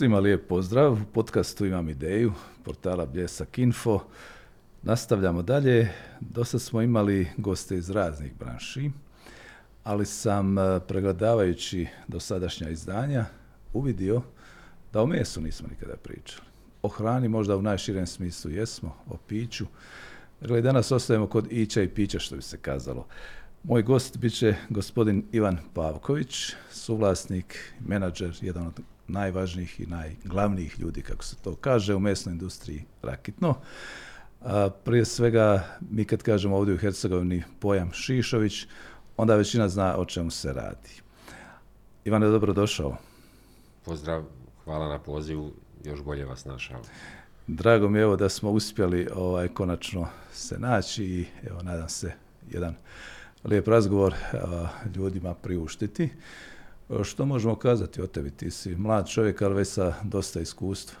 Svima lijep pozdrav. U podcastu imam ideju portala Bljesak Info. Nastavljamo dalje. Dosta smo imali goste iz raznih branši, ali sam eh, pregledavajući dosadašnja izdanja uvidio da o mesu nismo nikada pričali. O hrani možda u najširem smislu jesmo, o piću. Dakle, danas ostajemo kod ića i pića, što bi se kazalo. Moj gost bit će gospodin Ivan Pavković, suvlasnik, menadžer, jedan od najvažnijih i najglavnijih ljudi, kako se to kaže, u mesnoj industriji Rakitno. A, prije svega, mi kad kažemo ovdje u Hercegovini pojam Šišović, onda većina zna o čemu se radi. Ivane, dobro došao. Pozdrav, hvala na pozivu, još bolje vas našao. Drago mi je evo da smo uspjeli ovaj, konačno se naći i evo nadam se jedan lijep razgovor a, ljudima priuštiti. Što možemo kazati o tebi? Ti si mlad čovjek, ali već sa dosta iskustva.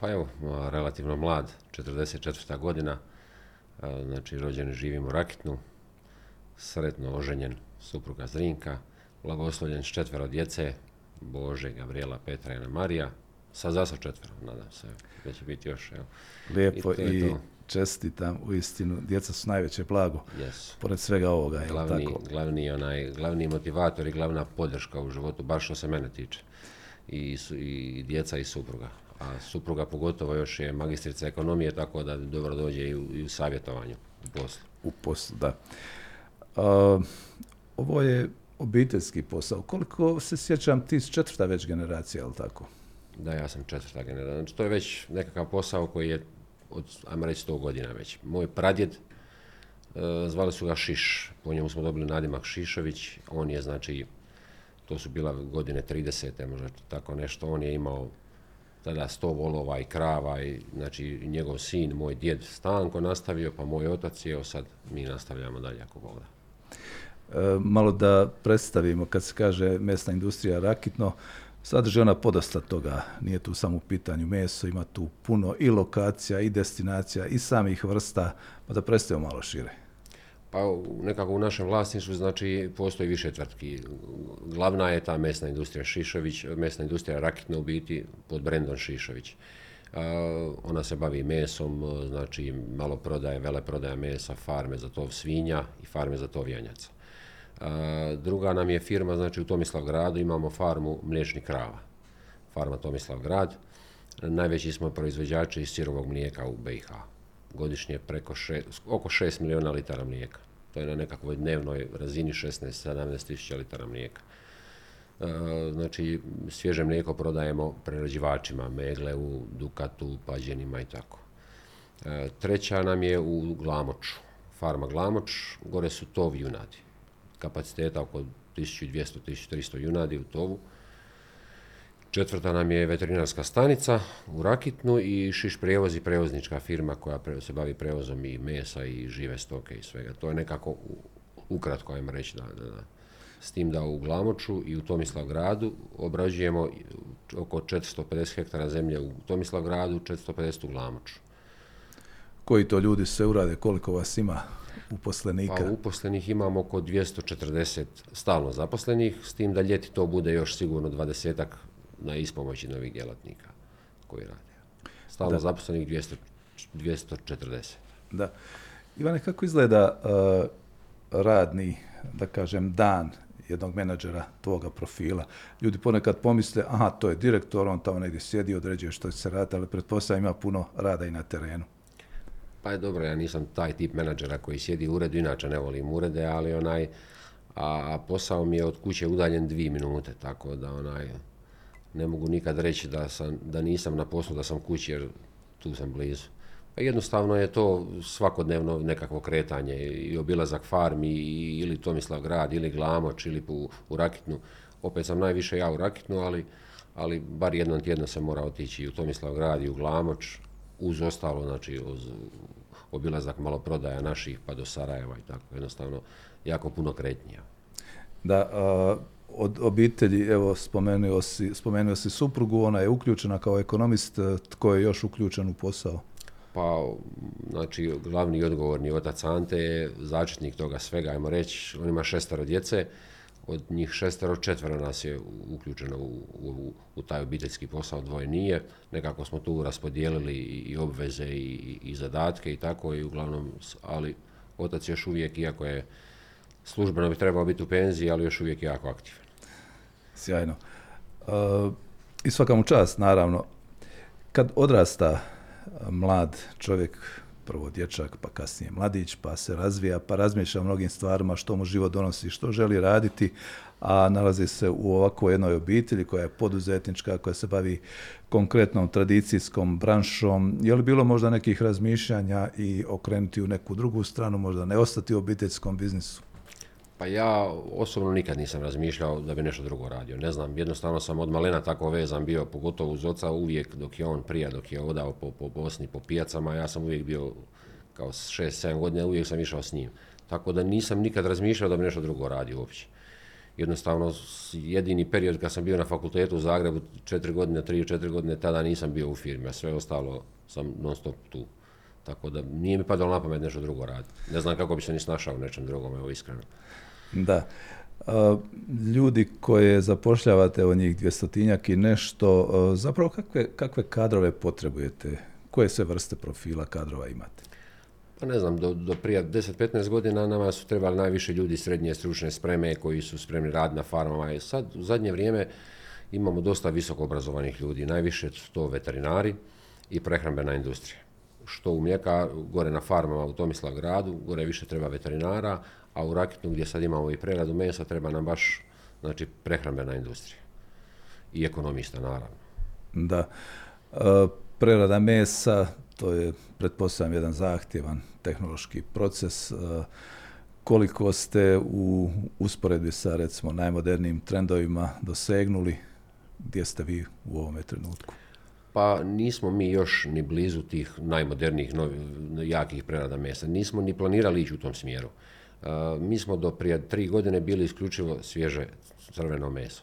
Pa evo, relativno mlad, 44. godina, znači rođen živim u Rakitnu, sretno oženjen, supruga Zrinka, blagoslovljen s četvero djece, Bože, Gabriela, Petra i Marija, sa zasa četvero, nadam se, da će biti još, evo. Lijepo i, i čestitam, u istinu, djeca su najveće blago, yes. pored svega ovoga, glavni, tako? Glavni, onaj, glavni motivator i glavna podrška u životu, baš što se mene tiče. I, i djeca i supruga. A supruga pogotovo još je magistrica ekonomije, tako da dobro dođe i u, i u savjetovanju, u poslu. U poslu, da. Uh, ovo je obiteljski posao. Koliko se sjećam, ti si četvrta već generacija, ali tako? Da, ja sam četvrta generacija. Znači, to je već nekakav posao koji je od, ajmo reći, 100 godina već. Moj pradjed, e, zvali su ga Šiš, po njemu smo dobili nadimak Šišović, on je, znači, to su bila godine 30. možda tako nešto, on je imao tada 100 volova i krava i znači njegov sin, moj djed Stanko nastavio, pa moj otac je, sad mi nastavljamo dalje ako Bog da. E, malo da predstavimo, kad se kaže mesna industrija Rakitno, sadrži ona podosta toga, nije tu samo u pitanju meso, ima tu puno i lokacija i destinacija i samih vrsta, pa da predstavimo malo šire. Pa nekako u našem vlasništvu znači postoji više tvrtki. Glavna je ta mesna industrija Šišović, mesna industrija Rakitna u biti pod brendom Šišović. Uh, ona se bavi mesom, znači malo prodaje, vele prodaje mesa, farme za tov svinja i farme za tov janjaca. Druga nam je firma, znači u Tomislav gradu imamo farmu mliječnih krava. Farma Tomislav grad. Najveći smo proizvođači sirovog mlijeka u BiH. Godišnje preko oko 6 milijuna litara mlijeka. To je na nekakvoj dnevnoj razini 16-17 tisuća litara mlijeka. Znači, svježe mlijeko prodajemo prerađivačima, Megleu, Dukatu, Pađenima i tako. Treća nam je u Glamoču, farma Glamoč, gore su tov junadi kapaciteta oko 1200-1300 junadi u tovu. Četvrta nam je veterinarska stanica u Rakitnu i Šiš prijevoz i prevoznička firma koja se bavi prevozom i mesa i žive stoke i svega. To je nekako ukratko, ajmo reći, da, da, da. S tim da u Glamoču i u Tomislav gradu obrađujemo oko 450 hektara zemlje u Tomislav gradu, 450 u Glamoču. Koji to ljudi se urade, koliko vas ima? Uposlenika? Pa uposlenih imamo oko 240 stalno zaposlenih, s tim da ljeti to bude još sigurno 20 na ispomoći novih djelatnika koji rade. Stalno da. zaposlenih 200, 240. Da. Ivane, kako izgleda uh, radni, da kažem, dan jednog menadžera tvoga profila. Ljudi ponekad pomisle, aha, to je direktor, on tamo negdje sjedi, određuje što će se raditi, ali pretpostavljam ima puno rada i na terenu. Pa je dobro, ja nisam taj tip menadžera koji sjedi u uredu, inače ne volim urede, ali onaj, a, posao mi je od kuće udaljen dvije minute, tako da onaj, ne mogu nikad reći da, sam, da nisam na poslu, da sam kući jer tu sam blizu. Pa jednostavno je to svakodnevno nekakvo kretanje i obilazak farmi ili Tomislav grad ili Glamoč ili u, u Rakitnu. Opet sam najviše ja u Rakitnu, ali, ali bar jednom tjedno sam morao otići i u Tomislav grad i u Glamoč, uz ostalo, znači uz obilazak maloprodaja naših pa do Sarajeva i tako, jednostavno jako puno kretnija. Da, od obitelji, evo spomenuo si, spomenuo si suprugu, ona je uključena kao ekonomist, tko je još uključen u posao? Pa, znači, glavni i odgovorni otac Ante je začetnik toga svega, ajmo reći, on ima šestero djece, od njih šestero, četvero nas je uključeno u, taj obiteljski posao, dvoje nije. Nekako smo tu raspodijelili i, obveze i, i, zadatke i tako i uglavnom, ali otac još uvijek, iako je službeno bi trebao biti u penziji, ali još uvijek jako aktivan. Sjajno. Uh, I svaka čast, naravno. Kad odrasta mlad čovjek, prvo dječak, pa kasnije mladić, pa se razvija, pa razmišlja o mnogim stvarima što mu život donosi, što želi raditi, a nalazi se u ovako jednoj obitelji koja je poduzetnička, koja se bavi konkretnom tradicijskom branšom. Je li bilo možda nekih razmišljanja i okrenuti u neku drugu stranu, možda ne ostati u obiteljskom biznisu? Pa ja osobno nikad nisam razmišljao da bi nešto drugo radio. Ne znam, jednostavno sam od malena tako vezan bio, pogotovo uz oca, uvijek dok je on prija, dok je odao po, po Bosni, po pijacama, ja sam uvijek bio kao 6-7 godina, uvijek sam išao s njim. Tako da nisam nikad razmišljao da bi nešto drugo radio uopće. Jednostavno, jedini period kad sam bio na fakultetu u Zagrebu, četiri godine, tri, četiri godine, tada nisam bio u firmi, a sve ostalo sam non stop tu. Tako da nije mi padalo na pamet nešto drugo raditi. Ne znam kako bi se ni snašao u nečem drugom, evo iskreno. Da. ljudi koje zapošljavate, o njih dvjestotinjak i nešto, zapravo kakve, kakve kadrove potrebujete? Koje sve vrste profila kadrova imate? Pa ne znam, do, do prije 10-15 godina nama su trebali najviše ljudi srednje stručne spreme koji su spremni raditi na farmama i sad u zadnje vrijeme imamo dosta visoko obrazovanih ljudi, najviše su to veterinari i prehrambena industrija. Što u Mljeka, gore na farmama u Tomislav gradu, gore više treba veterinara, a u Rakitnu gdje sad imamo i preradu mesa treba nam baš znači, prehrambena industrija i ekonomista naravno. Da. E, prerada mesa, to je pretpostavljam jedan zahtjevan tehnološki proces. E, koliko ste u usporedbi sa recimo najmodernijim trendovima dosegnuli, gdje ste vi u ovome trenutku? Pa nismo mi još ni blizu tih najmodernijih jakih prerada mesa. Nismo ni planirali ići u tom smjeru. Mi smo do prije tri godine bili isključivo svježe crveno meso.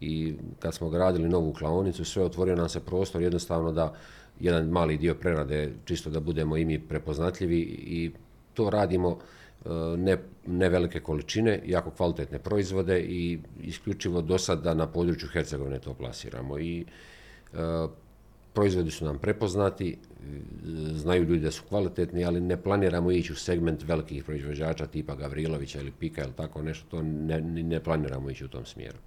I kad smo gradili novu klaonicu, sve otvorio nam se prostor jednostavno da jedan mali dio prerade, čisto da budemo i mi prepoznatljivi i to radimo e, ne, ne velike količine, jako kvalitetne proizvode i isključivo do sada na području Hercegovine to plasiramo. I e, proizvodi su nam prepoznati, znaju ljudi da su kvalitetni, ali ne planiramo ići u segment velikih proizvođača tipa Gavrilovića ili Pika ili tako nešto, to ne, ne planiramo ići u tom smjeru.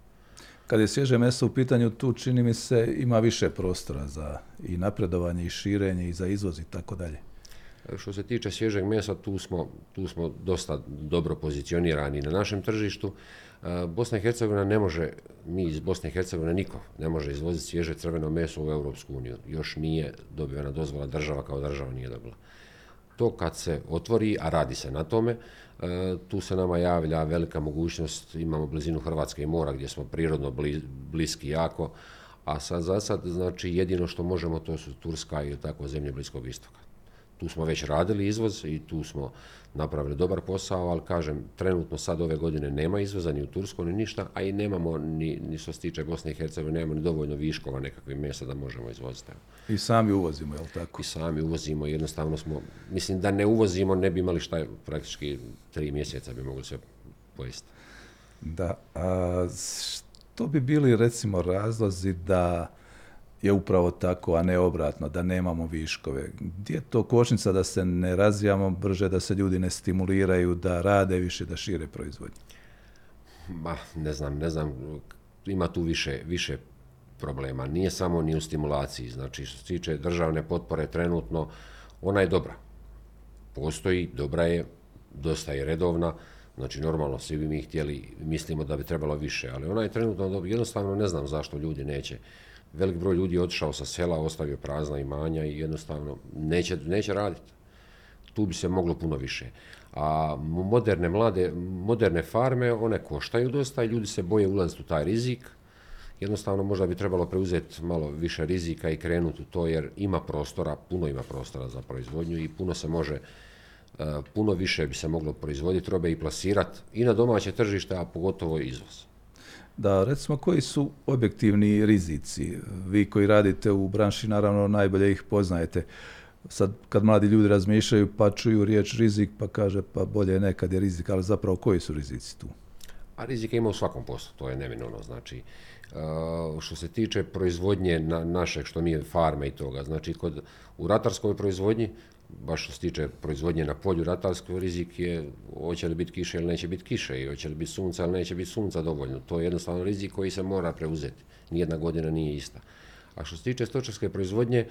Kad je svježe meso u pitanju, tu čini mi se ima više prostora za i napredovanje i širenje i za izvoz i tako dalje. Što se tiče svježeg mesa, tu smo, tu smo dosta dobro pozicionirani na našem tržištu. Bosna i Hercegovina ne može, mi iz Bosne i Hercegovine niko ne može izvoziti svježe crveno meso u Europsku uniju. Još nije dobivena dozvola država kao država nije dobila. To kad se otvori, a radi se na tome, e, tu se nama javlja velika mogućnost, imamo blizinu Hrvatske i mora gdje smo prirodno bliski jako, a sad za sad, znači jedino što možemo to su Turska i tako zemlje Bliskog istoka. Tu smo već radili izvoz i tu smo napravili dobar posao, ali kažem, trenutno sad ove godine nema izvoza ni u Tursku ni ništa, a i nemamo ni, ni što se tiče Bosne i Hercegovine, nemamo ni dovoljno viškova nekakvih mjesta da možemo izvoziti. I sami uvozimo, jel tako? I sami uvozimo, jednostavno smo, mislim da ne uvozimo, ne bi imali šta, praktički tri mjeseca bi mogli sve pojesti. Da, a što bi bili recimo razlozi da je upravo tako, a ne obratno, da nemamo viškove. Gdje je to kočnica da se ne razvijamo brže, da se ljudi ne stimuliraju, da rade više, da šire proizvodnje? Ma, ne znam, ne znam, ima tu više, više problema. Nije samo ni u stimulaciji, znači što se tiče državne potpore trenutno, ona je dobra. Postoji, dobra je, dosta je redovna, znači normalno svi bi mi htjeli, mislimo da bi trebalo više, ali ona je trenutno dobra. Jednostavno ne znam zašto ljudi neće velik broj ljudi je otišao sa sela, ostavio prazna imanja i jednostavno neće, neće raditi. Tu bi se moglo puno više. A moderne mlade, moderne farme, one koštaju dosta i ljudi se boje ulaziti u taj rizik. Jednostavno možda bi trebalo preuzeti malo više rizika i krenuti u to jer ima prostora, puno ima prostora za proizvodnju i puno se može, e, puno više bi se moglo proizvoditi robe i plasirati i na domaće tržište, a pogotovo izvoz da recimo koji su objektivni rizici. Vi koji radite u branši naravno najbolje ih poznajete. Sad kad mladi ljudi razmišljaju pa čuju riječ rizik pa kaže pa bolje nekad je rizik, ali zapravo koji su rizici tu? A rizika ima u svakom poslu, to je neminovno. Znači, što se tiče proizvodnje na, našeg, što mi je farme i toga, znači kod, u ratarskoj proizvodnji, baš što se tiče proizvodnje na polju ratarskog, rizik je hoće li biti kiše ili neće biti kiše i hoće li biti sunca ili neće biti sunca dovoljno. To je jednostavno rizik koji se mora preuzeti. Nijedna godina nije ista. A što se tiče stočarske proizvodnje,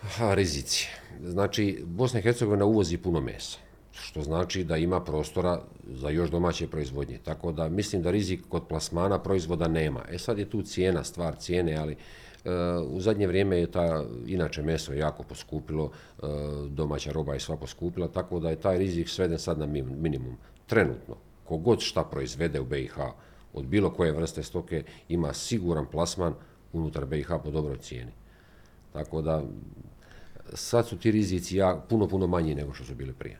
ha, rizici. Znači, Bosna i Hercegovina uvozi puno mesa što znači da ima prostora za još domaće proizvodnje. Tako da mislim da rizik kod plasmana proizvoda nema. E sad je tu cijena, stvar cijene, ali u zadnje vrijeme je ta, inače meso jako poskupilo, e, domaća roba je sva poskupila, tako da je taj rizik sveden sad na minimum. Trenutno, kogod šta proizvede u BiH, od bilo koje vrste stoke, ima siguran plasman unutar BiH po dobroj cijeni. Tako da, sad su ti rizici puno, puno manji nego što su bili prije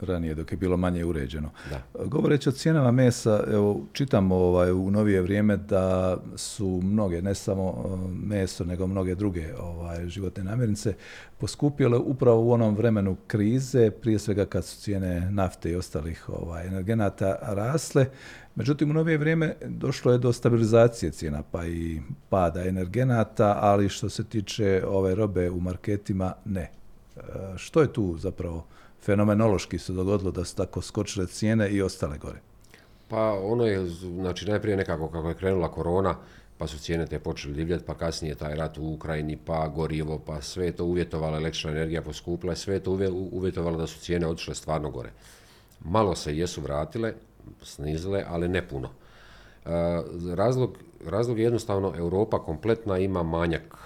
ranije dok je bilo manje uređeno. Da. Govoreći o cijenama mesa, evo, čitamo ovaj, u novije vrijeme da su mnoge, ne samo e, meso, nego mnoge druge ovaj, životne namirnice poskupile upravo u onom vremenu krize, prije svega kad su cijene nafte i ostalih ovaj, energenata rasle. Međutim, u novije vrijeme došlo je do stabilizacije cijena, pa i pada energenata, ali što se tiče ove robe u marketima, ne. E, što je tu zapravo fenomenološki se dogodilo da su tako skočile cijene i ostale gore? Pa ono je, znači najprije nekako kako je krenula korona, pa su cijene te počeli divljati, pa kasnije taj rat u Ukrajini, pa gorivo, pa sve je to uvjetovalo, električna energija poskupila, sve je to uvjetovalo da su cijene otišle stvarno gore. Malo se jesu vratile, snizile, ali ne puno. E, razlog, razlog je jednostavno Europa kompletna ima manjak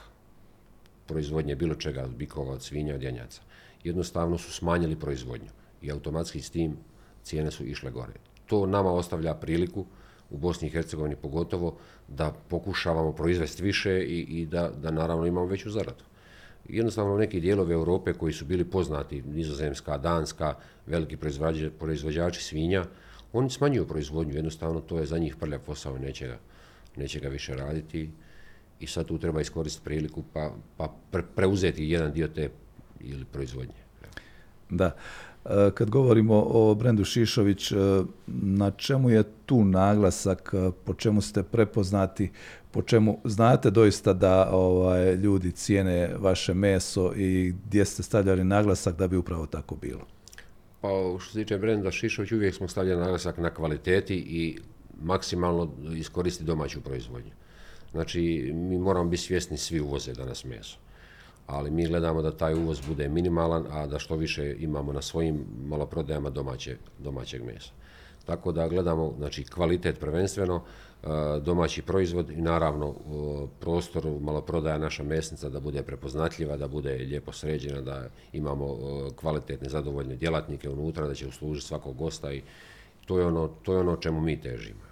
proizvodnje bilo čega od bikova, od svinja, od janjaca jednostavno su smanjili proizvodnju i automatski s tim cijene su išle gore. To nama ostavlja priliku u Bosni i Hercegovini pogotovo da pokušavamo proizvesti više i, i da, da naravno imamo veću zaradu. Jednostavno neki dijelovi Europe koji su bili poznati, Nizozemska, Danska, veliki proizvođači svinja, oni smanjuju proizvodnju, jednostavno to je za njih prljav posao neće neće ga više raditi i sad tu treba iskoristiti priliku pa, pa preuzeti jedan dio te ili proizvodnje. Da. E, kad govorimo o brendu Šišović, e, na čemu je tu naglasak, e, po čemu ste prepoznati, po čemu znate doista da ovaj, ljudi cijene vaše meso i gdje ste stavljali naglasak da bi upravo tako bilo? Pa što se tiče brenda Šišović, uvijek smo stavljali naglasak na kvaliteti i maksimalno iskoristiti domaću proizvodnju. Znači, mi moramo biti svjesni, svi uvoze danas meso ali mi gledamo da taj uvoz bude minimalan, a da što više imamo na svojim maloprodajama domaće, domaćeg mesa. Tako da gledamo znači, kvalitet prvenstveno, e, domaći proizvod i naravno prostor maloprodaja naša mesnica da bude prepoznatljiva, da bude lijepo sređena, da imamo kvalitetne, zadovoljne djelatnike unutra, da će uslužiti svakog gosta i to je ono, to je ono čemu mi težimo.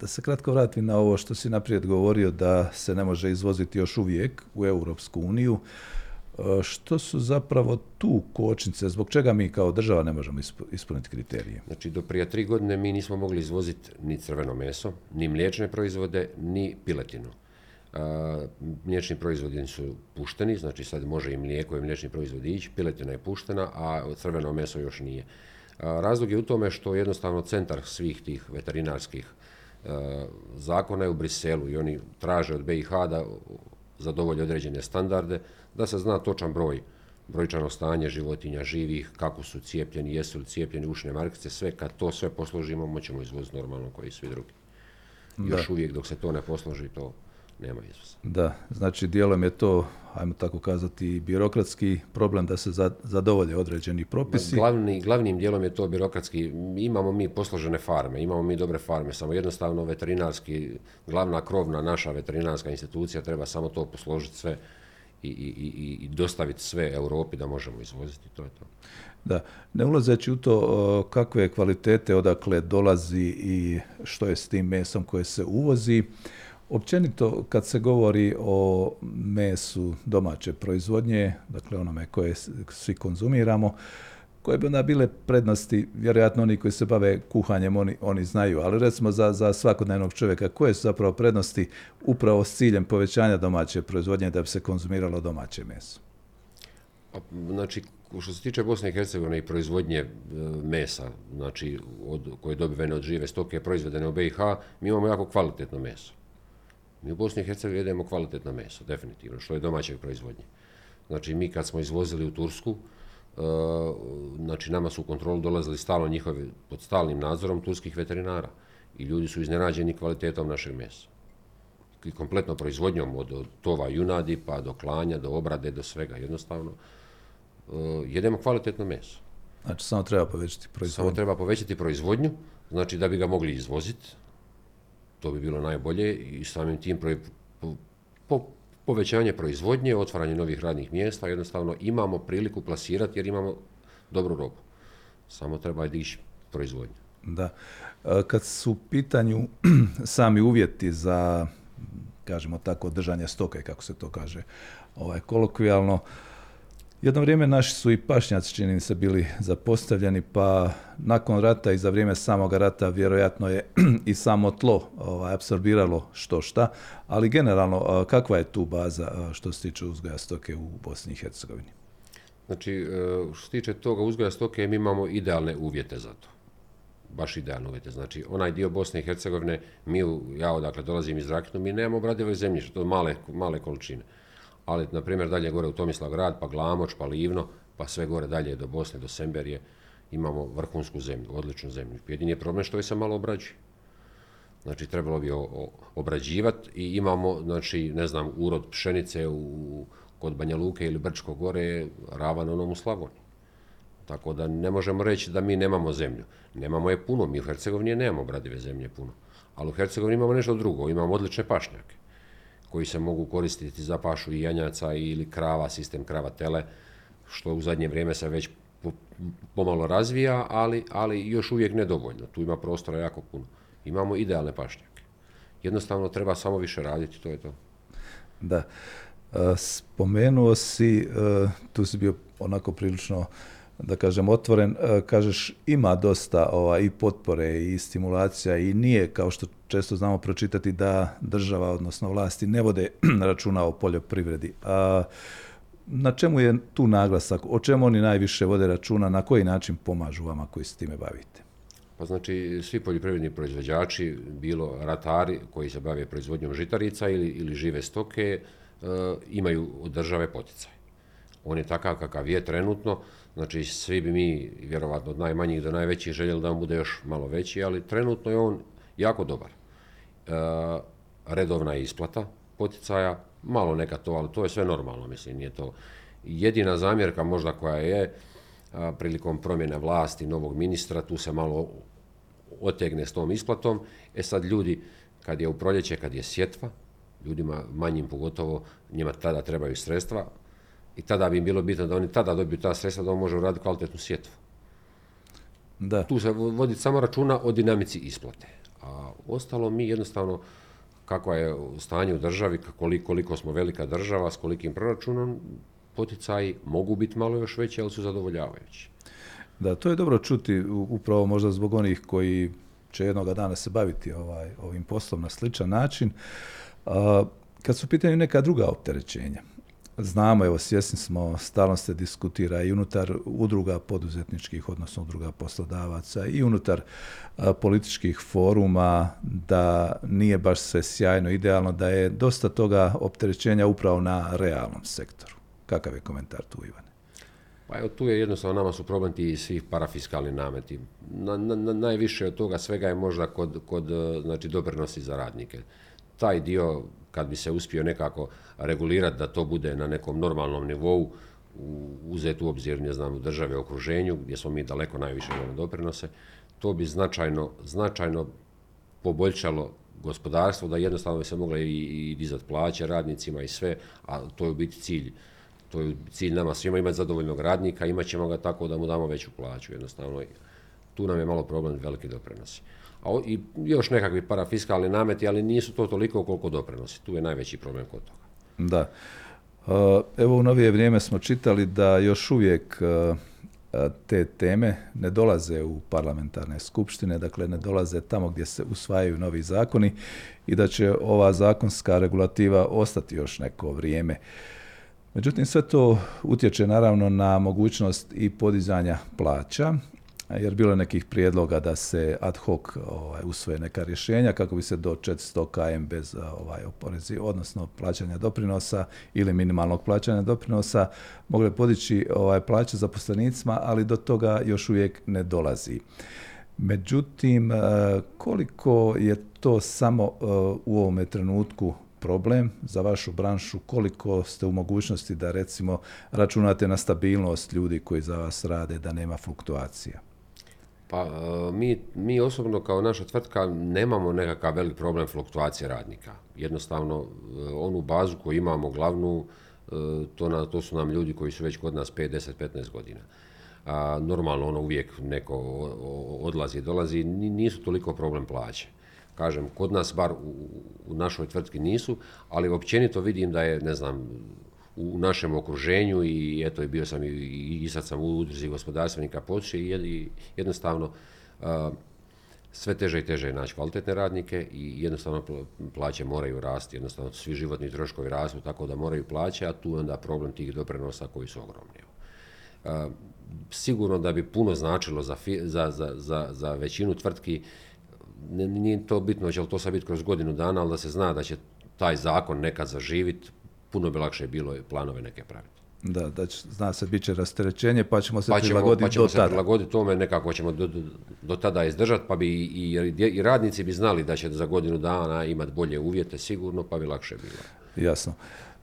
Da se kratko vratim na ovo što si naprijed govorio da se ne može izvoziti još uvijek u Europsku uniju. Što su zapravo tu kočnice, zbog čega mi kao država ne možemo ispuniti kriterije? Znači, do prije tri godine mi nismo mogli izvoziti ni crveno meso, ni mliječne proizvode, ni piletinu. mliječni proizvodi su pušteni, znači sad može i mlijeko i mliječni proizvodi ići, piletina je puštena, a crveno meso još nije. Razlog je u tome što jednostavno centar svih tih veterinarskih e, zakona je u Briselu i oni traže od BiH da zadovolje određene standarde, da se zna točan broj, brojčano stanje životinja živih, kako su cijepljeni, jesu li cijepljeni, ušne markice, sve kad to sve posložimo, moćemo izvoziti normalno koji i svi drugi. Još uvijek dok se to ne posloži, to nema izvoza. Da, znači dijelom je to, ajmo tako kazati, birokratski problem da se zadovolje određeni propisi. Glavni, glavnim dijelom je to birokratski. Imamo mi posložene farme, imamo mi dobre farme, samo jednostavno veterinarski, glavna krovna naša veterinarska institucija treba samo to posložiti sve i, i, i dostaviti sve Europi da možemo izvoziti, to je to. Da, ne ulazeći u to kakve kvalitete odakle dolazi i što je s tim mesom koje se uvozi, Općenito kad se govori o mesu domaće proizvodnje, dakle onome koje svi konzumiramo, koje bi onda bile prednosti, vjerojatno oni koji se bave kuhanjem, oni, oni znaju, ali recimo za, za svakodnevnog čovjeka, koje su zapravo prednosti upravo s ciljem povećanja domaće proizvodnje da bi se konzumiralo domaće meso? Znači, što se tiče Bosne i Hercegovine i proizvodnje e, mesa, znači od, koje je dobivene od žive stoke, proizvedene u BiH, mi imamo jako kvalitetno meso. Mi u Bosni i Hercegovini jedemo kvalitetno meso, definitivno, što je domaćeg proizvodnje. Znači, mi kad smo izvozili u Tursku, e, znači nama su u kontrolu dolazili stalno njihovi, pod stalnim nadzorom turskih veterinara i ljudi su iznenađeni kvalitetom našeg mesa. I kompletno proizvodnjom od, od tova junadi pa do klanja, do obrade, do svega. Jednostavno, uh, jedemo kvalitetno meso. Znači, samo treba povećati proizvodnju. Samo treba povećati proizvodnju, znači da bi ga mogli izvoziti, to bi bilo najbolje i samim tim pro, po, po, povećanje proizvodnje, otvaranje novih radnih mjesta, jednostavno imamo priliku plasirati jer imamo dobru robu. Samo treba dići proizvodnju. Da. E, kad su u pitanju sami uvjeti za, kažemo tako, držanje stoke, kako se to kaže, ovaj, kolokvijalno, Jedno vrijeme naši su i pašnjaci, čini se, bili zapostavljeni, pa nakon rata i za vrijeme samog rata vjerojatno je i samo tlo ovaj, apsorbiralo što šta, ali generalno kakva je tu baza što se tiče uzgoja stoke u Bosni i Hercegovini? Znači, e, što se tiče toga uzgoja stoke, mi imamo idealne uvjete za to. Baš idealne uvjete. Znači, onaj dio Bosne i Hercegovine, mi, ja odakle dolazim iz Rakitnu, mi nemamo obradive zemljište, to male, male količine ali na primjer dalje gore u Tomislav grad, pa Glamoč, pa Livno, pa sve gore dalje do Bosne, do Semberije, imamo vrhunsku zemlju, odličnu zemlju. Jedini je problem što je se malo obrađuje. Znači, trebalo bi obrađivati i imamo, znači, ne znam, urod pšenice u, kod Banja Luke ili Brčko gore ravan onom u Slavoniji. Tako da ne možemo reći da mi nemamo zemlju. Nemamo je puno, mi u Hercegovini nemamo obradive zemlje puno. Ali u Hercegovini imamo nešto drugo, imamo odlične pašnjake koji se mogu koristiti za pašu i janjaca ili krava, sistem krava tele, što u zadnje vrijeme se već pomalo razvija, ali, ali još uvijek nedovoljno. Tu ima prostora jako puno. Imamo idealne pašnjake. Jednostavno treba samo više raditi, to je to. Da. E, spomenuo si, e, tu si bio onako prilično da kažem otvoren, e, kažeš ima dosta ova, i potpore i stimulacija i nije kao što često znamo pročitati da država, odnosno vlasti, ne vode računa o poljoprivredi. A, na čemu je tu naglasak? O čemu oni najviše vode računa? Na koji način pomažu vama koji se time bavite? Pa znači, svi poljoprivredni proizvođači, bilo ratari koji se bave proizvodnjom žitarica ili, ili žive stoke, e, imaju od države poticaj. On je takav kakav je trenutno, znači svi bi mi, vjerovatno od najmanjih do najvećih, željeli da on bude još malo veći, ali trenutno je on jako dobar. E, redovna isplata poticaja, malo neka to, ali to je sve normalno, mislim, nije to. Jedina zamjerka možda koja je prilikom promjene vlasti novog ministra, tu se malo otegne s tom isplatom. E sad ljudi, kad je u proljeće, kad je sjetva, ljudima manjim pogotovo, njima tada trebaju sredstva i tada bi im bilo bitno da oni tada dobiju ta sredstva da on može uraditi kvalitetnu sjetvu. Da. Tu se vodi samo računa o dinamici isplate. A ostalo mi jednostavno kakva je stanje u državi, koliko, koliko smo velika država, s kolikim proračunom, poticaji mogu biti malo još veći, ali su zadovoljavajući. Da, to je dobro čuti upravo možda zbog onih koji će jednoga dana se baviti ovaj, ovim poslom na sličan način. A, kad su pitanje neka druga opterećenja, znamo, evo svjesni smo, stalno se diskutira i unutar udruga poduzetničkih, odnosno udruga poslodavaca i unutar političkih foruma da nije baš sve sjajno, idealno, da je dosta toga opterećenja upravo na realnom sektoru. Kakav je komentar tu, Ivane? Pa evo, tu je jednostavno nama su problem ti svih parafiskalni nameti. Na, na, najviše od toga svega je možda kod, kod znači, doprinosi za radnike. Taj dio kad bi se uspio nekako regulirati da to bude na nekom normalnom nivou, uzeti u obzir, ne znam, u države okruženju, gdje smo mi daleko najviše imamo doprinose, to bi značajno, značajno poboljšalo gospodarstvo, da jednostavno bi se mogle i, i dizati plaće radnicima i sve, a to je u biti cilj. To je cilj nama svima imati zadovoljnog radnika, imat ćemo ga tako da mu damo veću plaću, jednostavno. Tu nam je malo problem veliki doprinosi a i još nekakvi parafiskalni nameti, ali nisu to toliko koliko doprinosi. Tu je najveći problem kod toga. Da. E, evo u novije vrijeme smo čitali da još uvijek e, te teme ne dolaze u parlamentarne skupštine, dakle ne dolaze tamo gdje se usvajaju novi zakoni i da će ova zakonska regulativa ostati još neko vrijeme. Međutim, sve to utječe naravno na mogućnost i podizanja plaća, jer bilo je nekih prijedloga da se ad hoc ovaj, usvoje neka rješenja kako bi se do 400 km bez ovaj, oporezi, odnosno plaćanja doprinosa ili minimalnog plaćanja doprinosa mogle podići ovaj, plaće zaposlenicima, ali do toga još uvijek ne dolazi. Međutim, eh, koliko je to samo eh, u ovome trenutku problem za vašu branšu, koliko ste u mogućnosti da recimo računate na stabilnost ljudi koji za vas rade, da nema fluktuacija? Pa e, mi, mi osobno kao naša tvrtka nemamo nekakav velik problem fluktuacije radnika. Jednostavno e, onu bazu koju imamo glavnu, e, to, na, to su nam ljudi koji su već kod nas 5, 10, 15 godina. A, normalno ono uvijek neko odlazi, dolazi, nisu toliko problem plaće. Kažem, kod nas bar u, u našoj tvrtki nisu, ali općenito vidim da je, ne znam, u našem okruženju i eto bio sam i, i sad sam u udruzi gospodarstvenika počeo i jednostavno sve teže i teže je naći kvalitetne radnike i jednostavno plaće moraju rasti, jednostavno svi životni troškovi rastu tako da moraju plaće, a tu je onda problem tih doprinosa koji su ogromni. sigurno da bi puno značilo za, za, za, za većinu tvrtki, nije to bitno, će li to sad biti kroz godinu dana, ali da se zna da će taj zakon nekad zaživiti, puno bi lakše bilo planove neke praviti. Da, da će, zna se, bit će rasterećenje, pa ćemo se pa ćemo, prilagoditi pa ćemo do se prilagoditi tome, nekako ćemo do, do, tada izdržati, pa bi i, i, radnici bi znali da će za godinu dana imati bolje uvjete sigurno, pa bi lakše bilo. Jasno.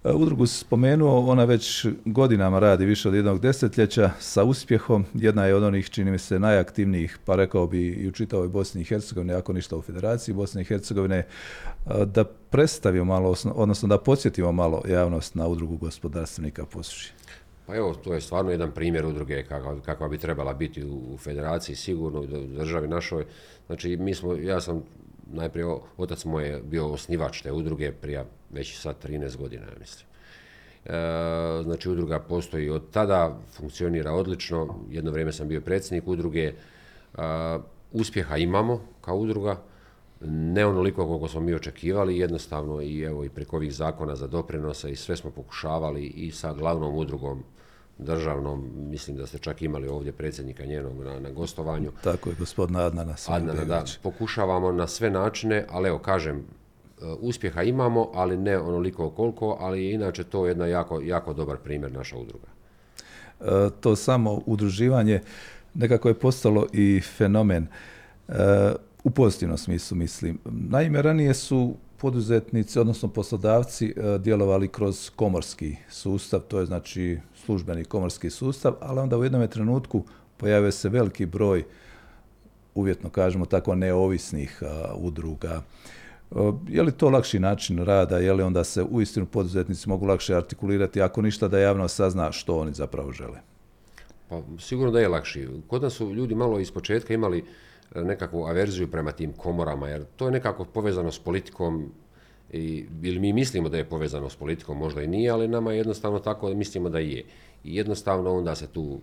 E, udrugu spomenuo, ona već godinama radi više od jednog desetljeća sa uspjehom. Jedna je od onih, čini mi se, najaktivnijih, pa rekao bi i u čitavoj Bosni i Hercegovini, ako ništa u Federaciji Bosne i Hercegovine, e, da predstavimo malo, odnosno da podsjetimo malo javnost na udrugu gospodarstvenika Posuši. Pa evo, to je stvarno jedan primjer udruge kakva, bi trebala biti u, federaciji, sigurno u državi našoj. Znači, mi smo, ja sam najprije otac moj je bio osnivač te udruge prije već sad 13 godina, ja mislim. E, znači udruga postoji od tada, funkcionira odlično, jedno vrijeme sam bio predsjednik udruge, e, uspjeha imamo kao udruga, ne onoliko koliko smo mi očekivali, jednostavno i evo i preko ovih zakona za doprinose i sve smo pokušavali i sa glavnom udrugom državnom, mislim da ste čak imali ovdje predsjednika njenog na, na gostovanju. Tako je, gospodina Adnana. Adnana, da, pokušavamo na sve načine, ali evo, kažem, uspjeha imamo, ali ne onoliko koliko, ali je inače to jedna jako, jako dobar primjer naša udruga. E, to samo udruživanje nekako je postalo i fenomen. E, u pozitivnom smislu mislim. Naime, ranije su poduzetnici, odnosno poslodavci, e, djelovali kroz komorski sustav, to je znači službeni komorski sustav, ali onda u jednom trenutku pojavio se veliki broj, uvjetno kažemo tako, neovisnih udruga. E, je li to lakši način rada, je li onda se uistinu poduzetnici mogu lakše artikulirati, ako ništa da javno sazna što oni zapravo žele? Pa sigurno da je lakši. Kod nas su ljudi malo iz početka imali nekakvu averziju prema tim komorama, jer to je nekako povezano s politikom i, ili mi mislimo da je povezano s politikom, možda i nije, ali nama je jednostavno tako mislimo da je. I jednostavno onda se tu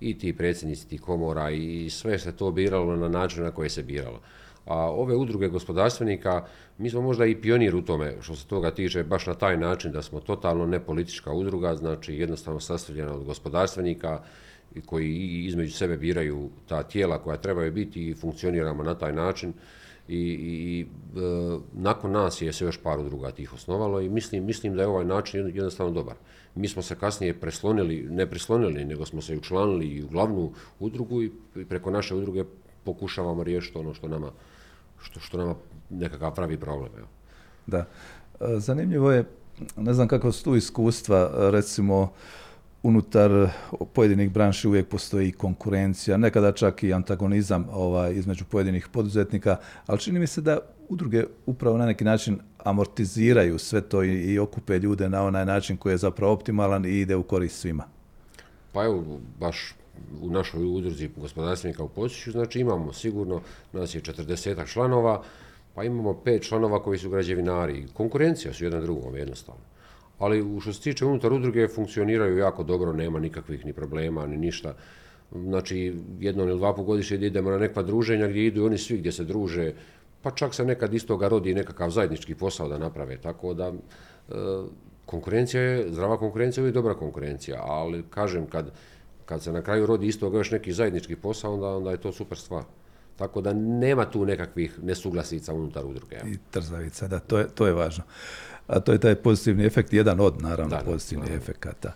i ti predsjednici tih komora i sve se to biralo na način na koji se biralo. A ove udruge gospodarstvenika, mi smo možda i pionir u tome što se toga tiče, baš na taj način da smo totalno nepolitička udruga, znači jednostavno sastavljena od gospodarstvenika, koji između sebe biraju ta tijela koja trebaju biti i funkcioniramo na taj način i, i e, nakon nas je se još par udruga tih osnovalo i mislim, mislim da je ovaj način jednostavno dobar. Mi smo se kasnije preslonili, ne preslonili, nego smo se učlanili i u glavnu udrugu i preko naše udruge pokušavamo riješiti ono što nama, što, što nama nekakav pravi problem. Evo. Da. E, zanimljivo je, ne znam kako su tu iskustva, recimo, unutar pojedinih branši uvijek postoji konkurencija, nekada čak i antagonizam ovaj, između pojedinih poduzetnika, ali čini mi se da udruge upravo na neki način amortiziraju sve to i, i okupe ljude na onaj način koji je zapravo optimalan i ide u korist svima. Pa evo, baš u našoj udruzi gospodarstvenika u Podsjeću, znači imamo sigurno, nas je 40 članova, pa imamo pet članova koji su građevinari. Konkurencija su jedan drugom jednostavno ali što se tiče unutar udruge funkcioniraju jako dobro, nema nikakvih ni problema ni ništa. Znači, jednom ili dva godišnje idemo na nekva druženja gdje idu oni svi gdje se druže, pa čak se nekad istoga rodi nekakav zajednički posao da naprave, tako da e, konkurencija je, zdrava konkurencija je dobra konkurencija, ali kažem, kad, kad se na kraju rodi isto još neki zajednički posao, onda, onda je to super stvar. Tako da nema tu nekakvih nesuglasica unutar udruge. I trzavica, da, to je, to je važno. A to je taj pozitivni efekt, jedan od, naravno, pozitivnih efekata.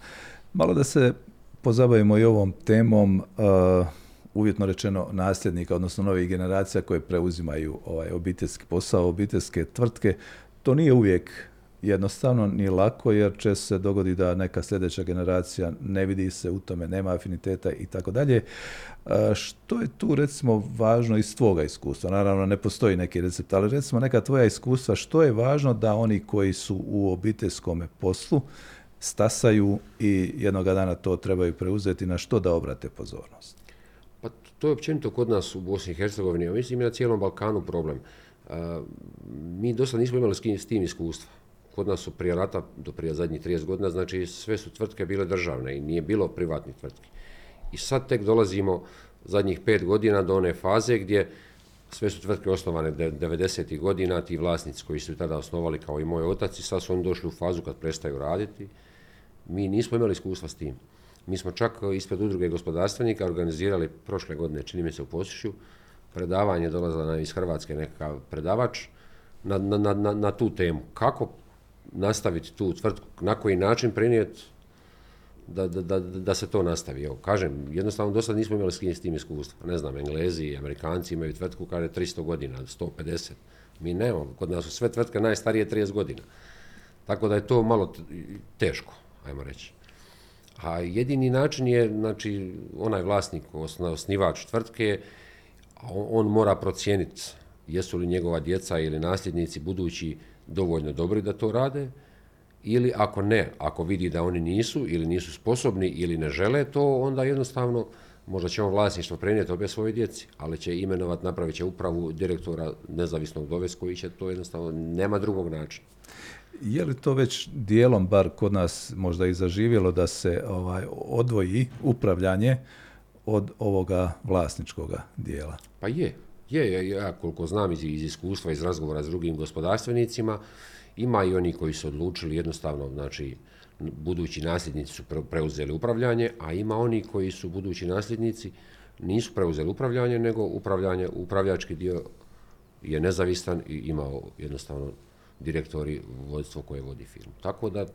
Malo da se pozabavimo i ovom temom uh, uvjetno rečeno nasljednika, odnosno novih generacija koje preuzimaju ovaj obiteljski posao, obiteljske tvrtke. To nije uvijek jednostavno ni lako jer će se dogodi da neka sljedeća generacija ne vidi se u tome, nema afiniteta i tako dalje. Što je tu recimo važno iz tvoga iskustva? Naravno ne postoji neki recept, ali recimo neka tvoja iskustva, što je važno da oni koji su u obiteljskom poslu stasaju i jednoga dana to trebaju preuzeti, na što da obrate pozornost? Pa to je općenito kod nas u Bosni i Hercegovini, a mislim i na cijelom Balkanu problem. mi dosta nismo imali s tim iskustva kod nas su prije rata, do prije zadnjih 30 godina, znači sve su tvrtke bile državne i nije bilo privatnih tvrtki. I sad tek dolazimo zadnjih pet godina do one faze gdje sve su tvrtke osnovane 90. godina, ti vlasnici koji su tada osnovali kao i moj otac i sad su oni došli u fazu kad prestaju raditi. Mi nismo imali iskustva s tim. Mi smo čak ispred udruge gospodarstvenika organizirali prošle godine, čini mi se u Posišju, predavanje dolazila nam iz Hrvatske nekakav predavač na, na, na, na tu temu. Kako nastaviti tu tvrtku, na koji način prenijeti da, da, da, se to nastavi. Evo, kažem, jednostavno do sad nismo imali s tim iskustva. Ne znam, Englezi Amerikanci imaju tvrtku kada je 300 godina, 150. Mi nemamo, kod nas su sve tvrtke najstarije 30 godina. Tako da je to malo teško, ajmo reći. A jedini način je, znači, onaj vlasnik, osnivač tvrtke, on mora procijeniti jesu li njegova djeca ili nasljednici budući dovoljno dobri da to rade, ili ako ne, ako vidi da oni nisu ili nisu sposobni ili ne žele to, onda jednostavno možda će on vlasništvo prenijeti obje svoje djeci, ali će imenovat, napravit će upravu direktora nezavisnog doves koji će to jednostavno, nema drugog načina. Je li to već dijelom, bar kod nas možda i zaživjelo, da se ovaj, odvoji upravljanje od ovoga vlasničkoga dijela? Pa je, je, ja koliko znam iz, iz iskustva, iz razgovora s drugim gospodarstvenicima, ima i oni koji su odlučili jednostavno, znači, budući nasljednici su preuzeli upravljanje, a ima oni koji su budući nasljednici nisu preuzeli upravljanje, nego upravljanje, upravljački dio je nezavisan i imao jednostavno direktori vodstvo koje vodi firmu. Tako da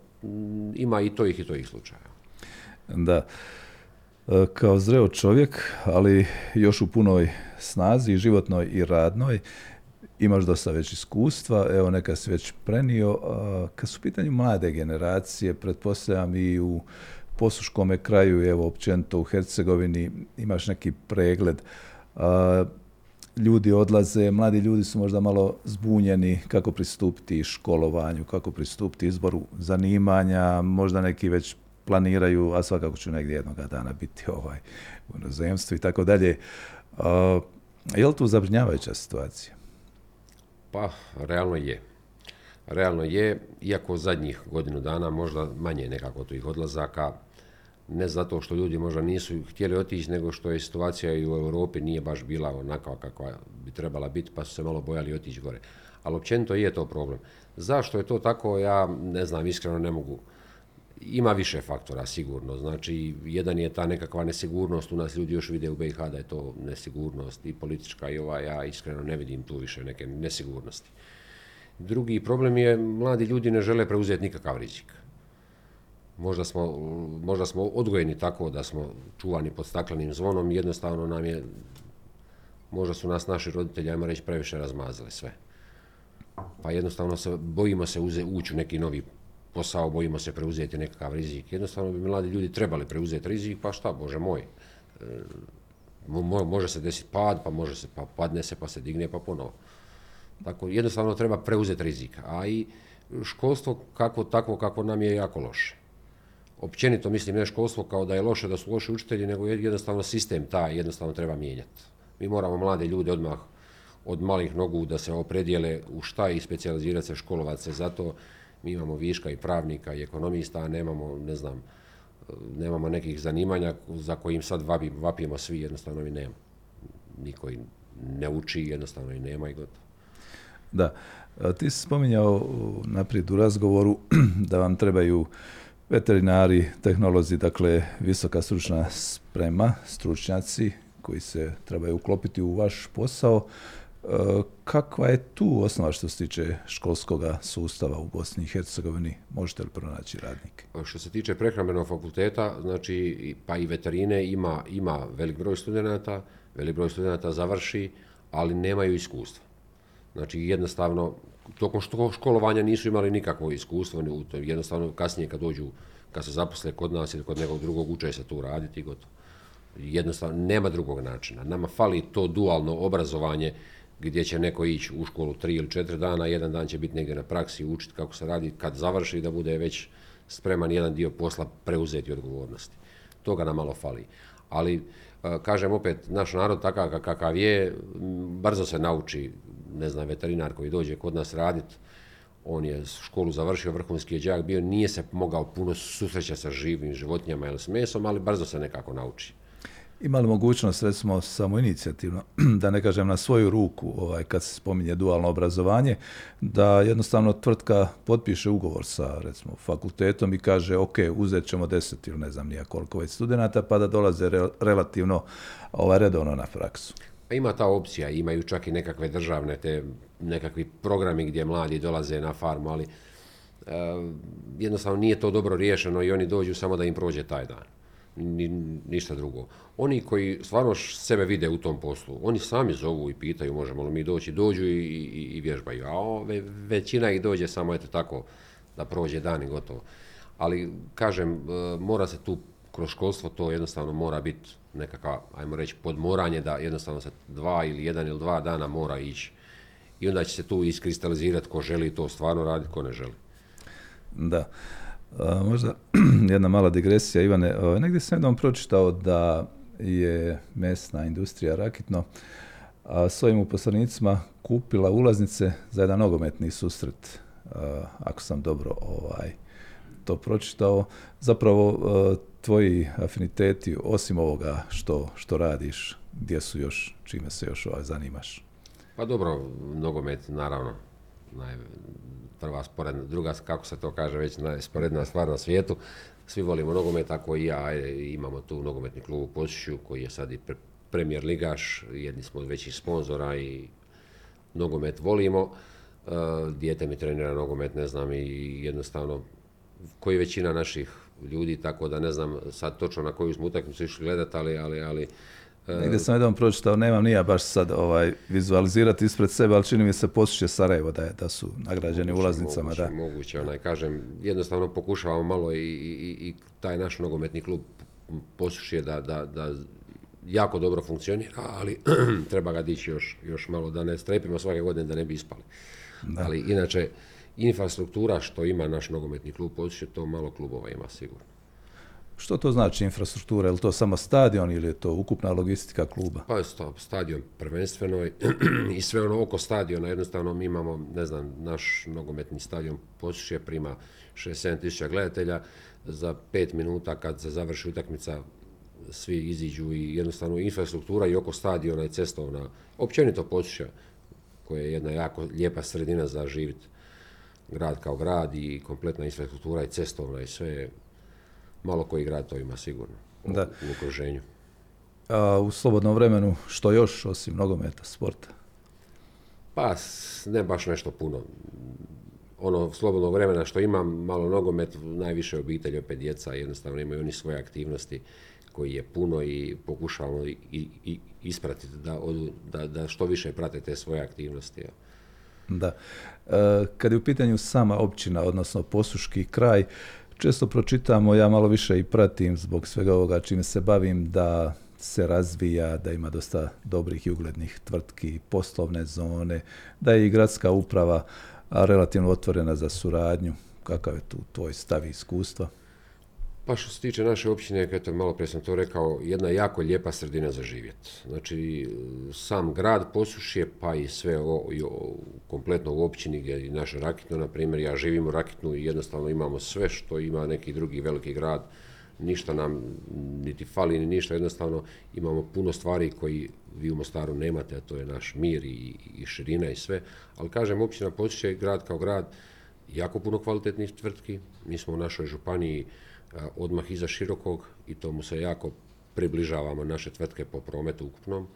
ima i to i to ih slučaja. Da. Kao zreo čovjek, ali još u punoj snazi, životnoj i radnoj, imaš dosta već iskustva, evo neka si već prenio. Kad su u pitanju mlade generacije, pretpostavljam i u posuškome kraju, evo općenito u Hercegovini, imaš neki pregled. Ljudi odlaze, mladi ljudi su možda malo zbunjeni kako pristupiti školovanju, kako pristupiti izboru zanimanja, možda neki već planiraju, a svakako ću negdje jednoga dana biti ovaj, u inozemstvu i tako dalje. Je li tu zabrinjavajuća situacija? Pa, realno je. Realno je, iako zadnjih godinu dana možda manje nekako tu ih odlazaka, ne zato što ljudi možda nisu htjeli otići, nego što je situacija i u Europi nije baš bila onakva kakva bi trebala biti, pa su se malo bojali otići gore. Ali općenito je to problem. Zašto je to tako, ja ne znam, iskreno ne mogu ima više faktora sigurno, znači jedan je ta nekakva nesigurnost, u nas ljudi još vide u BiH da je to nesigurnost i politička i ova, ja iskreno ne vidim tu više neke nesigurnosti. Drugi problem je, mladi ljudi ne žele preuzeti nikakav rizik. Možda smo, možda smo odgojeni tako da smo čuvani pod staklenim zvonom, jednostavno nam je, možda su nas naši roditelji, ajmo reći, previše razmazali sve. Pa jednostavno se, bojimo se uze, ući u neki novi posao, bojimo se preuzeti nekakav rizik. Jednostavno bi mladi ljudi trebali preuzeti rizik, pa šta, bože moj. E, može se desiti pad, pa može se, pa padne se, pa se digne, pa ponovo. Tako, jednostavno treba preuzeti rizik. A i školstvo kako takvo kako nam je jako loše. Općenito mislim ne školstvo kao da je loše, da su loši učitelji, nego jednostavno sistem taj jednostavno treba mijenjati. Mi moramo mlade ljude odmah od malih nogu da se opredijele u šta i specijalizirati se, školovati se. Zato mi imamo viška i pravnika i ekonomista, a nemamo, ne znam, nemamo nekih zanimanja za kojim sad vapimo svi, jednostavno i nema. Niko ne uči, jednostavno i nema i gotovo. Da. Ti si spominjao naprijed u razgovoru da vam trebaju veterinari, tehnolozi, dakle visoka stručna sprema, stručnjaci koji se trebaju uklopiti u vaš posao. E, kakva je tu osnova što se tiče školskog sustava u Bosni i Hercegovini? Možete li pronaći radnike? Što se tiče prehrambenog fakulteta, znači pa i veterine ima, ima velik broj studenata, velik broj studenata završi, ali nemaju iskustva. Znači jednostavno, tokom školovanja nisu imali nikakvo iskustvo, jednostavno kasnije kad dođu, kad se zaposle kod nas ili kod nekog drugog uče se tu raditi i gotovo. Jednostavno, nema drugog načina. Nama fali to dualno obrazovanje gdje će neko ići u školu tri ili četiri dana, jedan dan će biti negdje na praksi, učiti kako se radi, kad završi da bude već spreman jedan dio posla preuzeti odgovornosti. Toga nam malo fali. Ali, e, kažem opet, naš narod takav kakav je, brzo se nauči, ne znam, veterinar koji dođe kod nas raditi, on je školu završio, vrhunski je đak bio, nije se mogao puno susrećati sa živim životinjama ili s mesom, ali brzo se nekako nauči imali mogućnost recimo samo inicijativno, da ne kažem na svoju ruku ovaj, kad se spominje dualno obrazovanje, da jednostavno tvrtka potpiše ugovor sa recimo fakultetom i kaže ok, uzet ćemo deset ili ne znam nija koliko već studenata pa da dolaze relativno ovaj, redovno na praksu. Pa ima ta opcija, imaju čak i nekakve državne te nekakvi programi gdje mladi dolaze na farmu, ali eh, jednostavno nije to dobro riješeno i oni dođu samo da im prođe taj dan ni, ništa drugo. Oni koji stvarno sebe vide u tom poslu, oni sami zovu i pitaju možemo li mi doći, dođu i, i, i vježbaju. A ove, većina ih dođe samo eto tako da prođe dan i gotovo. Ali kažem, e, mora se tu kroz školstvo to jednostavno mora biti nekakav, ajmo reći, podmoranje da jednostavno se dva ili jedan ili dva dana mora ići. I onda će se tu iskristalizirati ko želi to stvarno raditi, ko ne želi. Da možda jedna mala digresija, Ivane. negdje sam jednom pročitao da je mesna industrija Rakitno a svojim uposlenicima kupila ulaznice za jedan nogometni susret, ako sam dobro ovaj, to pročitao. Zapravo, tvoji afiniteti, osim ovoga što, što radiš, gdje su još, čime se još ovaj, zanimaš? Pa dobro, nogomet, naravno, naj, prva sporedna, druga, kako se to kaže, već sporedna stvar na svijetu. Svi volimo nogomet, tako i ja. Imamo tu nogometni klub u koji je sad i premijer ligaš, jedni smo od većih sponzora i nogomet volimo. Uh, dijete mi trenira nogomet, ne znam, i jednostavno koji većina naših ljudi, tako da ne znam sad točno na koju smo utakmicu išli gledati, ali, ali, ali E, Negdje sam jednom pročitao, nemam nija baš sad ovaj, vizualizirati ispred sebe, ali čini mi se posjeće Sarajevo da, je, da su nagrađeni ulaznicama. Moguće, da. moguće, onaj, kažem, jednostavno pokušavamo malo i, i, i taj naš nogometni klub poslušuje da, da, da jako dobro funkcionira, ali treba ga dići još, još malo, da ne strepimo svake godine da ne bi ispali. Ali inače, infrastruktura što ima naš nogometni klub poslušuje, to malo klubova ima sigurno. Što to znači infrastruktura? Je li to samo stadion ili je to ukupna logistika kluba? Pa je to stadion prvenstveno i sve ono oko stadiona. Jednostavno mi imamo, ne znam, naš nogometni stadion Posušje prima 6-7 tisuća gledatelja. Za pet minuta kad se završi utakmica svi iziđu i jednostavno infrastruktura i oko stadiona i cestovna, općenito Posušja koja je jedna jako lijepa sredina za živjeti grad kao grad i kompletna infrastruktura i cestovna i sve malo koji grad to ima sigurno da. u okruženju. A u slobodnom vremenu što još osim nogometa, sporta? Pa ne baš nešto puno. Ono slobodnog vremena što imam, malo nogomet, najviše obitelji, opet djeca, jednostavno imaju oni svoje aktivnosti koji je puno i pokušavamo i, i, ispratiti da, da, da što više prate te svoje aktivnosti. Da. E, kad je u pitanju sama općina, odnosno posuški kraj, često pročitamo, ja malo više i pratim zbog svega ovoga čime se bavim, da se razvija, da ima dosta dobrih i uglednih tvrtki, poslovne zone, da je i gradska uprava relativno otvorena za suradnju. Kakav je tu tvoj stav iskustva? Pa što se tiče naše općine, eto, malo prije sam to rekao, jedna jako lijepa sredina za živjet. Znači, sam grad Posušje, pa i sve o, i kompletno u općini gdje je naše Rakitno, na primjer, ja živim u Rakitnu i jednostavno imamo sve što ima neki drugi veliki grad, ništa nam niti fali ni ništa, jednostavno imamo puno stvari koji vi u Mostaru nemate, a to je naš mir i, i širina i sve, ali kažem, općina Posušje grad kao grad, jako puno kvalitetnih tvrtki, mi smo u našoj županiji odmah iza širokog i to mu se jako približavamo naše tvrtke po prometu ukupnom,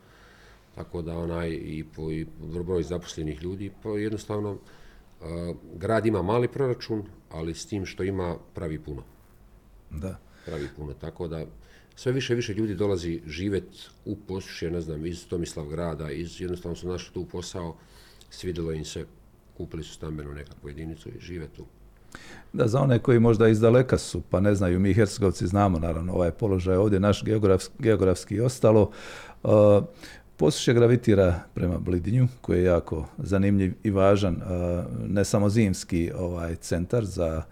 tako da onaj i po i broj zaposlenih ljudi, pa jednostavno grad ima mali proračun, ali s tim što ima pravi puno. Da. Pravi puno, tako da sve više i više ljudi dolazi živjeti u Posušje, ne znam, iz Tomislav grada, iz, jednostavno su našli tu posao, svidjelo im se, kupili su stambenu nekakvu jedinicu i žive tu. Da, za one koji možda iz daleka su, pa ne znaju, mi Hercegovci znamo naravno ovaj položaj ovdje, naš geografski i ostalo. Uh, Posušje gravitira prema Blidinju, koji je jako zanimljiv i važan, ne samo zimski ovaj centar za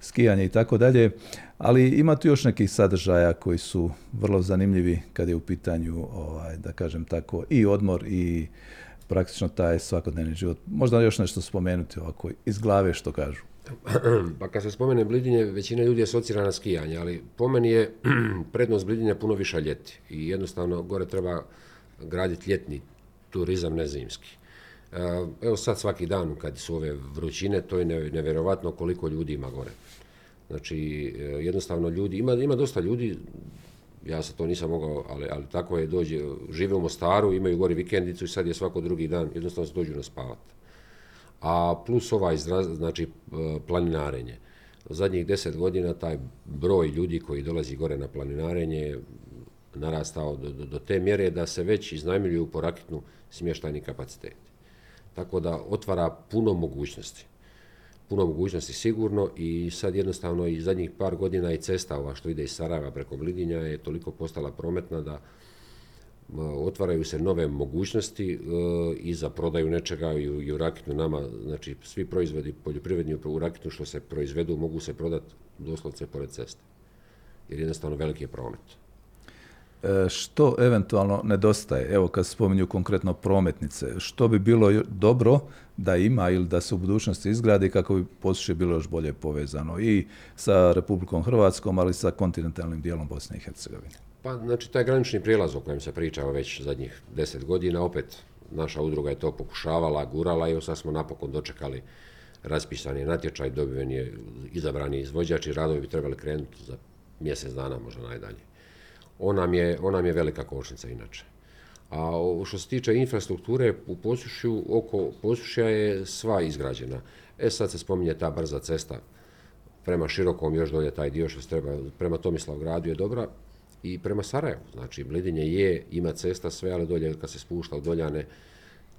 skijanje i tako dalje, ali ima tu još nekih sadržaja koji su vrlo zanimljivi kad je u pitanju, ovaj, da kažem tako, i odmor i praktično taj svakodnevni život. Možda još nešto spomenuti ovako iz glave što kažu. Pa kad se spomene Blidinje, većina ljudi asocira na skijanje, ali po meni je prednost Blidinja puno više ljeti i jednostavno gore treba graditi ljetni turizam, ne zimski. E, evo sad svaki dan kad su ove vrućine, to je nevjerovatno koliko ljudi ima gore. Znači, e, jednostavno ljudi, ima, ima dosta ljudi, ja se to nisam mogao, ali, ali tako je, dođe, žive u Mostaru, imaju gore vikendicu i sad je svako drugi dan, jednostavno se dođu na spavat. A plus ovaj, znači, e, planinarenje. Zadnjih deset godina taj broj ljudi koji dolazi gore na planinarenje narastao do, do, do te mjere da se već iznajmljuju po rakitnu smještajni kapaciteti. Tako da otvara puno mogućnosti. Puno mogućnosti sigurno i sad jednostavno i zadnjih par godina i cesta ova što ide iz Sarajeva preko Blidinja je toliko postala prometna da otvaraju se nove mogućnosti e, i za prodaju nečega i u, rakitnu nama, znači svi proizvodi poljoprivredni u rakitnu što se proizvedu mogu se prodati doslovce pored ceste. Jer jednostavno veliki je promet. E, što eventualno nedostaje? Evo kad spominju konkretno prometnice, što bi bilo dobro da ima ili da se u budućnosti izgradi kako bi poslije bilo još bolje povezano i sa Republikom Hrvatskom, ali i sa kontinentalnim dijelom Bosne i Hercegovine? Pa, znači, taj granični prijelaz o kojem se pričao već zadnjih deset godina, opet naša udruga je to pokušavala, gurala i sad smo napokon dočekali raspisani natječaj, dobiven je izabrani izvođač i radovi bi trebali krenuti za mjesec dana, možda najdalje on nam je, on nam je velika kočnica inače. A što se tiče infrastrukture u posušju, oko posušja je sva izgrađena. E sad se spominje ta brza cesta prema Širokom, još dolje taj dio što se treba, prema Tomislav gradu je dobra i prema Sarajevu. Znači, Blidinje je, ima cesta sve, ali dolje kad se spušta u Doljane,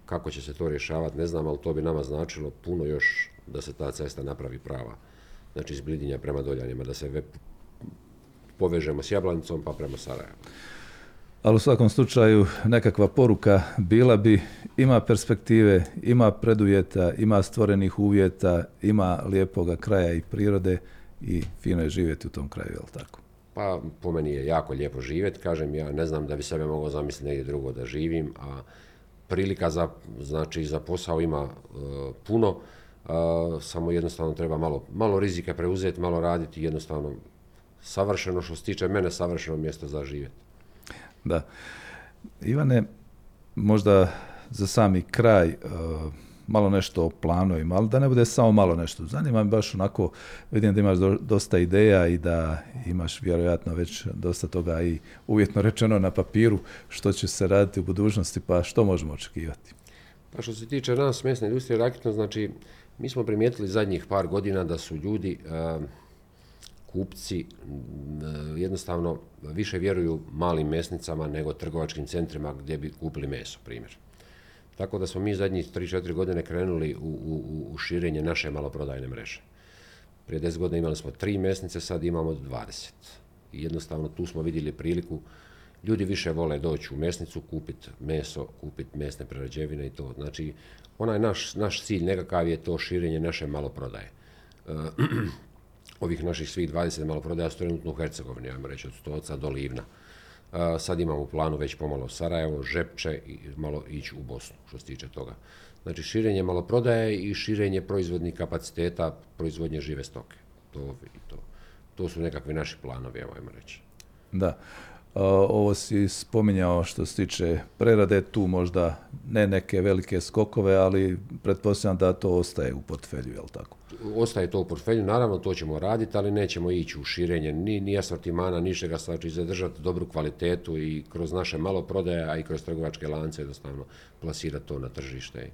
kako će se to rješavati, ne znam, ali to bi nama značilo puno još da se ta cesta napravi prava. Znači, iz Blidinja prema Doljanima, da se povežemo s Jablanicom pa prema Sarajevu. Ali u svakom slučaju nekakva poruka bila bi ima perspektive, ima predujeta, ima stvorenih uvjeta, ima lijepoga kraja i prirode i fino je živjeti u tom kraju, jel tako? Pa po meni je jako lijepo živjeti, kažem ja ne znam da bi sebe mogao zamisliti negdje drugo da živim, a prilika za, znači, za posao ima e, puno, e, samo jednostavno treba malo, malo rizika preuzeti, malo raditi, jednostavno savršeno što se tiče mene savršeno mjesto za živjeti. Da. Ivane, možda za sami kraj uh, malo nešto o planovima, ali da ne bude samo malo nešto. Zanima me baš onako, vidim da imaš dosta ideja i da imaš vjerojatno već dosta toga i uvjetno rečeno na papiru što će se raditi u budućnosti, pa što možemo očekivati? Pa što se tiče nas, mesne industrije raketno, znači mi smo primijetili zadnjih par godina da su ljudi uh, kupci jednostavno više vjeruju malim mesnicama nego trgovačkim centrima gdje bi kupili meso, primjer. Tako da smo mi zadnjih 3-4 godine krenuli u, u, u širenje naše maloprodajne mreže. Prije 10 godina imali smo tri mesnice, sad imamo 20. I jednostavno tu smo vidjeli priliku, ljudi više vole doći u mesnicu, kupiti meso, kupiti mesne prerađevine i to. Znači, onaj naš, naš cilj nekakav je to širenje naše maloprodaje. ovih naših svih 20 maloprodaja su trenutno u Hercegovini, ajmo reći od Stoca do Livna. Sad imamo u planu već pomalo Sarajevo, Žepče i malo ići u Bosnu što se tiče toga. Znači širenje maloprodaje i širenje proizvodnih kapaciteta proizvodnje žive stoke. To, to. to su nekakvi naši planovi, ajmo reći. Da. Ovo si spominjao što se tiče prerade, tu možda ne neke velike skokove, ali pretpostavljam da to ostaje u portfelju, jel tako? Ostaje to u portfelju, naravno to ćemo raditi, ali nećemo ići u širenje ni, ni asortimana, ničega, znači zadržati dobru kvalitetu i kroz naše malo prodaje, a i kroz trgovačke lance jednostavno plasirati to na tržište.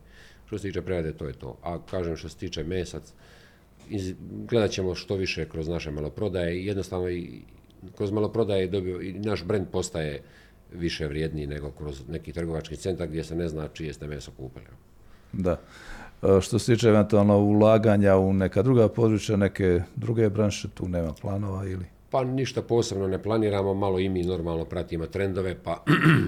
Što se tiče prerade, to je to. A kažem što se tiče mesac, gledat ćemo što više kroz naše maloprodaje i jednostavno i kroz maloprodaje dobio i naš brend postaje više vrijedniji nego kroz neki trgovački centar gdje se ne zna čije ste meso kupili. Da. E, što se tiče eventualno ulaganja u neka druga područja, neke druge branše, tu nema planova ili? Pa ništa posebno ne planiramo, malo i mi normalno pratimo trendove, pa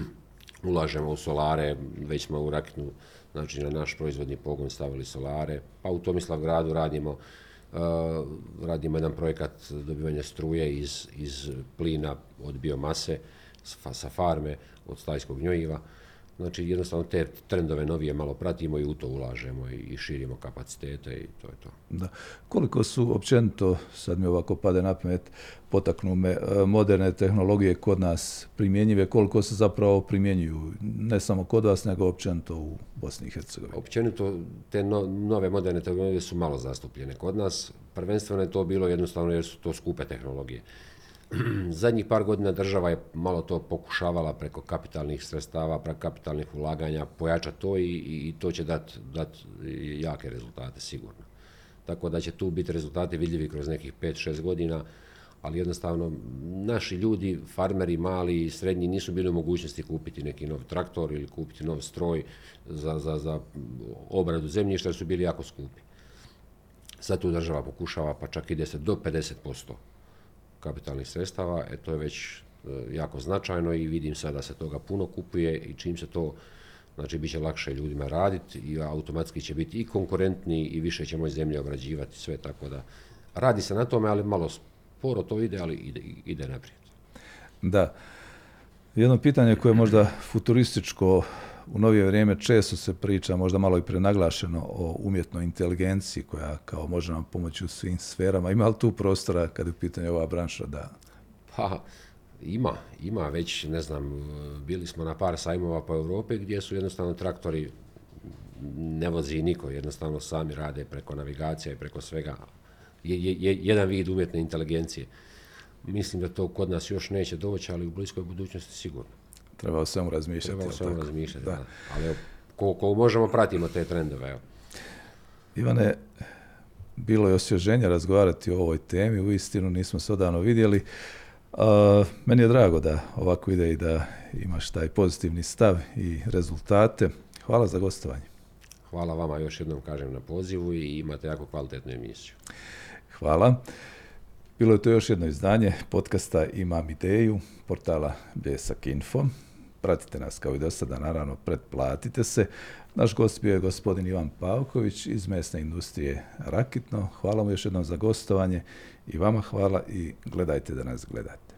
ulažemo u solare, već smo u Rakitnu, znači na naš proizvodni pogon stavili solare, pa u Tomislav gradu radimo radimo jedan projekat dobivanja struje iz, iz plina od biomase sa farme, od stajskog gnjojiva. Znači jednostavno te trendove novije malo pratimo i u to ulažemo i širimo kapacitete i to je to. Da. Koliko su općenito, sad mi ovako pade na pamet, potaknu me, e, moderne tehnologije kod nas primjenjive, koliko se zapravo primjenjuju, ne samo kod vas, nego općenito u Bosni i Hercegovini? Općenito te nove moderne tehnologije su malo zastupljene kod nas. Prvenstveno je to bilo jednostavno jer su to skupe tehnologije. zadnjih par godina država je malo to pokušavala preko kapitalnih sredstava, preko kapitalnih ulaganja, pojačati to i, i to će dati dat jake rezultate, sigurno. Tako da će tu biti rezultati vidljivi kroz nekih 5-6 godina, ali jednostavno naši ljudi, farmeri mali i srednji nisu bili u mogućnosti kupiti neki nov traktor ili kupiti nov stroj za, za, za obradu zemljišta jer su bili jako skupi. Sad tu država pokušava pa čak ide se do 50% kapitalnih sredstava, e, to je već e, jako značajno i vidim sada da se toga puno kupuje i čim se to, znači bit će lakše ljudima raditi i automatski će biti i konkurentniji i više ćemo iz zemlje obrađivati sve, tako da radi se na tome, ali malo sporo to ide, ali ide, ide naprijed. Da. Jedno pitanje koje je možda futurističko u novije vrijeme često se priča, možda malo i prenaglašeno, o umjetnoj inteligenciji koja kao može nam pomoći u svim sferama. Ima li tu prostora kada je u pitanju ova branša da... Pa, ima, ima već, ne znam, bili smo na par sajmova po Europi gdje su jednostavno traktori ne vozi niko, jednostavno sami rade preko navigacija i preko svega. Je, je, jedan vid umjetne inteligencije. Mislim da to kod nas još neće doći, ali u bliskoj budućnosti sigurno. Treba o svemu razmišljati. Treba o svemu razmišljati, da. Ali koliko možemo pratimo te trendove. Evo. Ivane, bilo je osvježenja razgovarati o ovoj temi, u istinu nismo se odavno vidjeli. meni je drago da ovako ide i da imaš taj pozitivni stav i rezultate. Hvala za gostovanje. Hvala vama još jednom kažem na pozivu i imate jako kvalitetnu emisiju. Hvala. Bilo je to još jedno izdanje podcasta Imam ideju, portala Bljesak Info. Pratite nas kao i do sada, naravno pretplatite se. Naš gost bio je gospodin Ivan Pavković iz mesne industrije Rakitno. Hvala mu još jednom za gostovanje i vama hvala i gledajte da nas gledate.